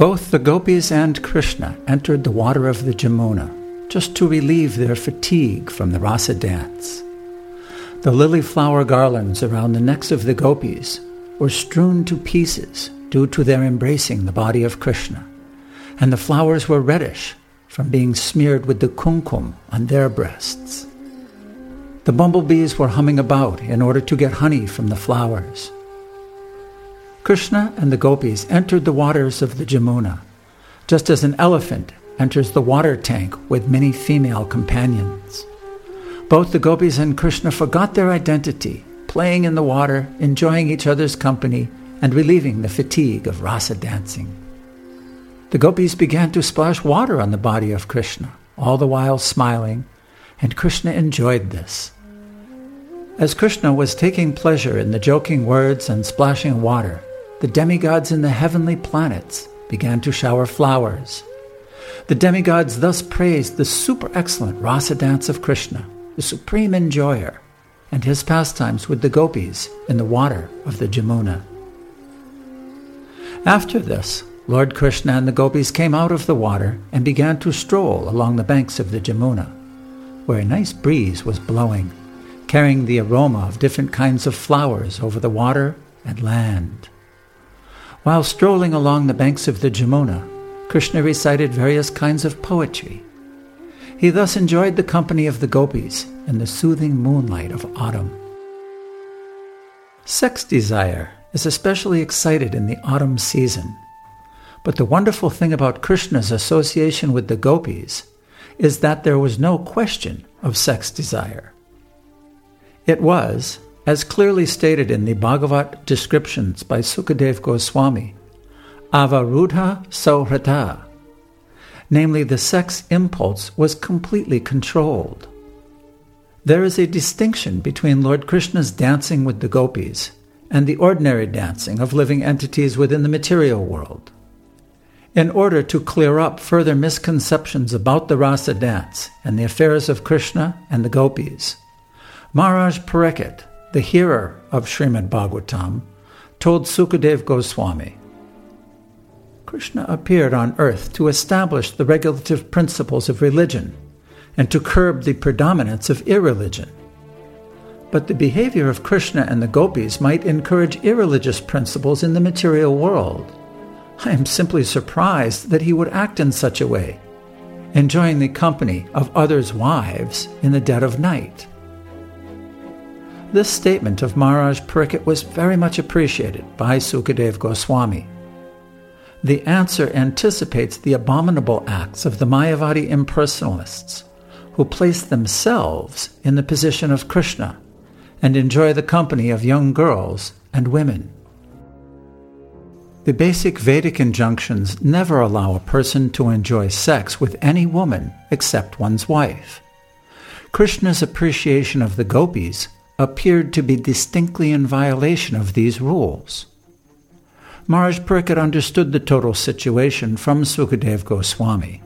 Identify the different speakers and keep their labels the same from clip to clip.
Speaker 1: Both the gopis and Krishna entered the water of the Jamuna just to relieve their fatigue from the rasa dance. The lily flower garlands around the necks of the gopis were strewn to pieces due to their embracing the body of Krishna, and the flowers were reddish from being smeared with the kumkum on their breasts. The bumblebees were humming about in order to get honey from the flowers. Krishna and the gopis entered the waters of the Jamuna, just as an elephant enters the water tank with many female companions. Both the gopis and Krishna forgot their identity, playing in the water, enjoying each other's company, and relieving the fatigue of rasa dancing. The gopis began to splash water on the body of Krishna, all the while smiling, and Krishna enjoyed this. As Krishna was taking pleasure in the joking words and splashing water, the demigods in the heavenly planets began to shower flowers. The demigods thus praised the super excellent rasa dance of Krishna, the supreme enjoyer, and his pastimes with the gopis in the water of the Jamuna. After this, Lord Krishna and the gopis came out of the water and began to stroll along the banks of the Jamuna, where a nice breeze was blowing, carrying the aroma of different kinds of flowers over the water and land. While strolling along the banks of the Jamuna, Krishna recited various kinds of poetry. He thus enjoyed the company of the gopis in the soothing moonlight of autumn. Sex desire is especially excited in the autumn season. But the wonderful thing about Krishna's association with the gopis is that there was no question of sex desire. It was, as clearly stated in the Bhagavat descriptions by Sukadev Goswami, avarudha sauhrata, namely the sex impulse was completely controlled. There is a distinction between Lord Krishna's dancing with the gopis and the ordinary dancing of living entities within the material world. In order to clear up further misconceptions about the rasa dance and the affairs of Krishna and the gopis, Maharaj Parikshit the hearer of Srimad Bhagavatam, told Sukadev Goswami Krishna appeared on earth to establish the regulative principles of religion and to curb the predominance of irreligion. But the behavior of Krishna and the gopis might encourage irreligious principles in the material world. I am simply surprised that he would act in such a way, enjoying the company of others' wives in the dead of night. This statement of Maharaj Parikshit was very much appreciated by Sukadev Goswami. The answer anticipates the abominable acts of the Mayavadi impersonalists, who place themselves in the position of Krishna and enjoy the company of young girls and women. The basic Vedic injunctions never allow a person to enjoy sex with any woman except one's wife. Krishna's appreciation of the gopis appeared to be distinctly in violation of these rules. Maharaj Parikshit understood the total situation from Sukadev Goswami.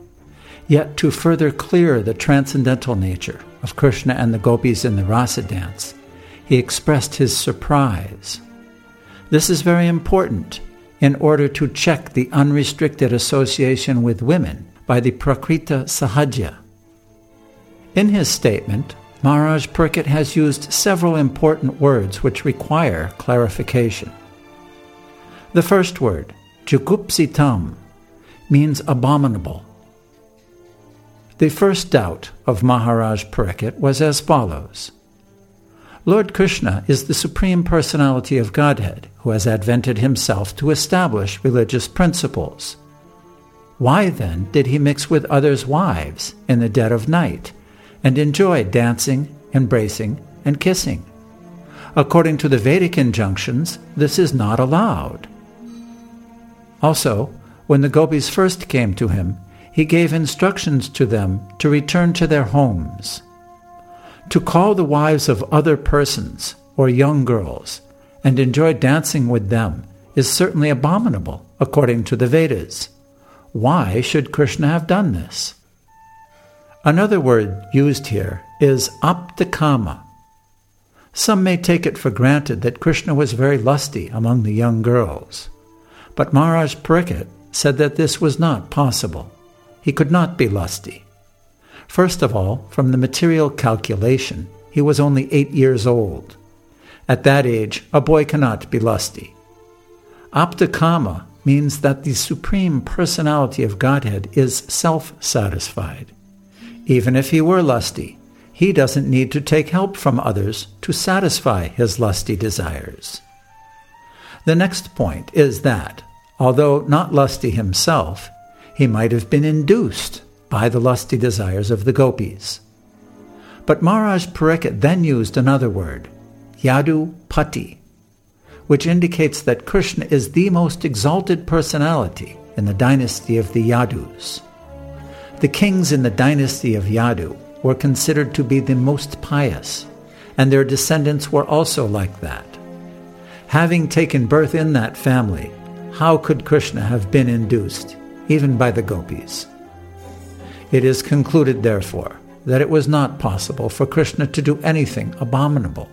Speaker 1: Yet to further clear the transcendental nature of Krishna and the gopis in the rasa dance, he expressed his surprise. This is very important in order to check the unrestricted association with women by the Prakriti Sahaja. In his statement, Maharaj Parikshit has used several important words which require clarification. The first word, jugupsitam, means abominable. The first doubt of Maharaj Parikshit was as follows Lord Krishna is the Supreme Personality of Godhead who has advented himself to establish religious principles. Why then did he mix with others' wives in the dead of night and enjoy dancing, embracing, and kissing. According to the Vedic injunctions, this is not allowed. Also, when the gopis first came to him, he gave instructions to them to return to their homes. To call the wives of other persons or young girls and enjoy dancing with them is certainly abominable according to the Vedas. Why should Krishna have done this? Another word used here is aptakama. Some may take it for granted that Krishna was very lusty among the young girls, but Maharaj Parikshit said that this was not possible. He could not be lusty. First of all, from the material calculation, he was only eight years old. At that age, a boy cannot be lusty. Aptakama means that the supreme personality of Godhead is self satisfied. Even if he were lusty, he doesn't need to take help from others to satisfy his lusty desires. The next point is that, although not lusty himself, he might have been induced by the lusty desires of the gopis. But Maharaj Parikshit then used another word, Yadu Pati, which indicates that Krishna is the most exalted personality in the dynasty of the Yadus. The kings in the dynasty of Yadu were considered to be the most pious, and their descendants were also like that. Having taken birth in that family, how could Krishna have been induced, even by the gopis? It is concluded, therefore, that it was not possible for Krishna to do anything abominable.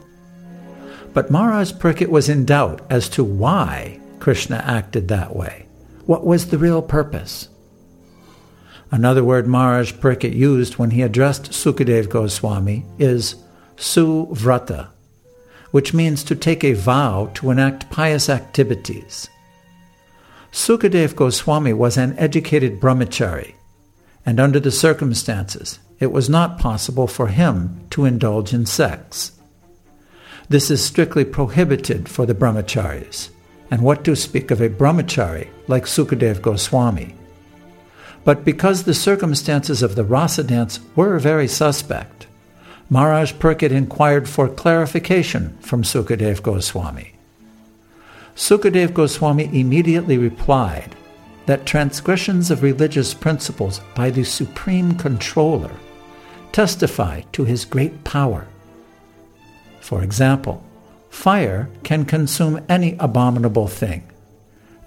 Speaker 1: But Maharaj Parikshit was in doubt as to why Krishna acted that way. What was the real purpose? Another word Maharaj Parikshit used when he addressed Sukadev Goswami is suvrata, which means to take a vow to enact pious activities. Sukadev Goswami was an educated brahmachari, and under the circumstances, it was not possible for him to indulge in sex. This is strictly prohibited for the brahmacharis, and what to speak of a brahmachari like Sukadev Goswami. But because the circumstances of the rasa dance were very suspect, Maharaj Parikshit inquired for clarification from Sukadev Goswami. Sukadev Goswami immediately replied that transgressions of religious principles by the supreme controller testify to his great power. For example, fire can consume any abominable thing.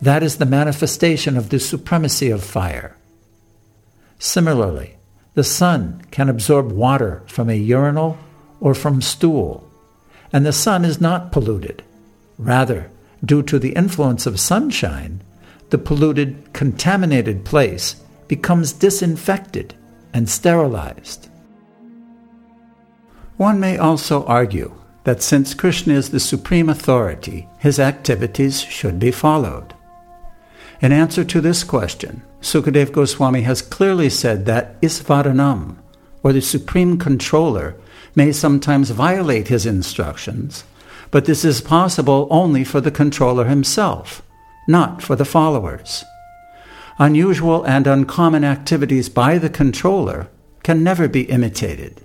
Speaker 1: That is the manifestation of the supremacy of fire. Similarly, the sun can absorb water from a urinal or from stool, and the sun is not polluted. Rather, due to the influence of sunshine, the polluted, contaminated place becomes disinfected and sterilized. One may also argue that since Krishna is the supreme authority, his activities should be followed. In answer to this question, Sukadev Goswami has clearly said that Isvaranam, or the supreme controller, may sometimes violate his instructions, but this is possible only for the controller himself, not for the followers. Unusual and uncommon activities by the controller can never be imitated.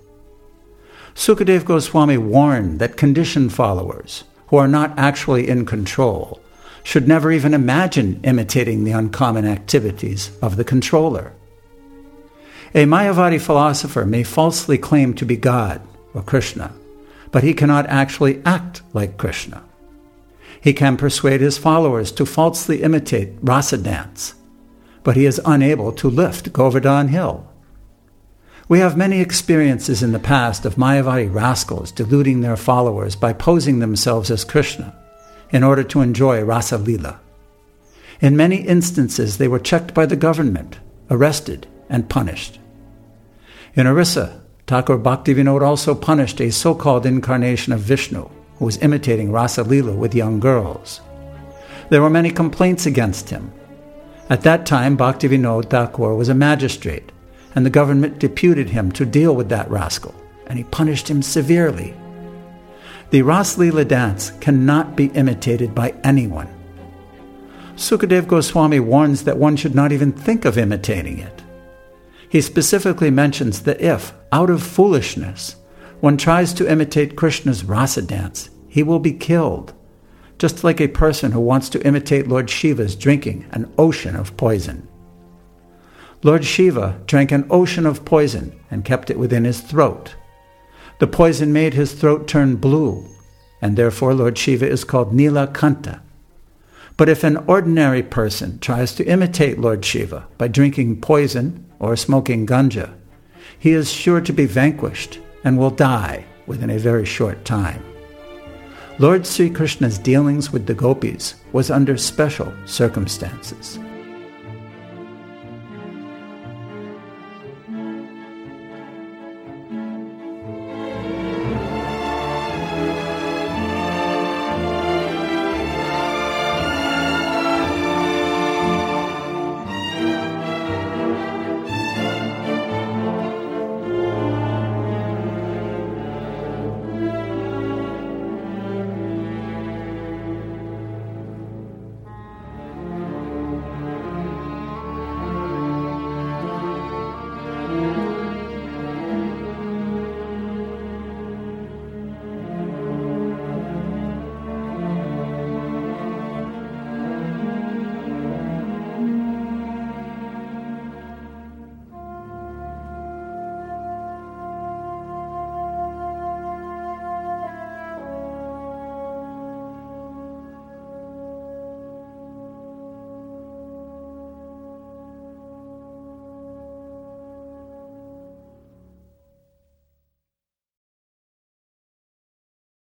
Speaker 1: Sukadev Goswami warned that conditioned followers, who are not actually in control, should never even imagine imitating the uncommon activities of the controller. A Mayavadi philosopher may falsely claim to be God or Krishna, but he cannot actually act like Krishna. He can persuade his followers to falsely imitate rasa dance, but he is unable to lift Govardhan Hill. We have many experiences in the past of Mayavadi rascals deluding their followers by posing themselves as Krishna in order to enjoy Rasa Lila. In many instances, they were checked by the government, arrested, and punished. In Orissa, Thakur Bhaktivinoda also punished a so called incarnation of Vishnu who was imitating Rasa Lila with young girls. There were many complaints against him. At that time, Bhaktivinoda Thakur was a magistrate, and the government deputed him to deal with that rascal, and he punished him severely the Raslila dance cannot be imitated by anyone. Sukadev Goswami warns that one should not even think of imitating it. He specifically mentions that if, out of foolishness, one tries to imitate Krishna's rasa dance, he will be killed, just like a person who wants to imitate Lord Shiva's drinking an ocean of poison. Lord Shiva drank an ocean of poison and kept it within his throat. The poison made his throat turn blue, and therefore Lord Shiva is called Nila Kanta. But if an ordinary person tries to imitate Lord Shiva by drinking poison or smoking ganja, he is sure to be vanquished and will die within a very short time. Lord Sri Krishna's dealings with the gopis was under special circumstances.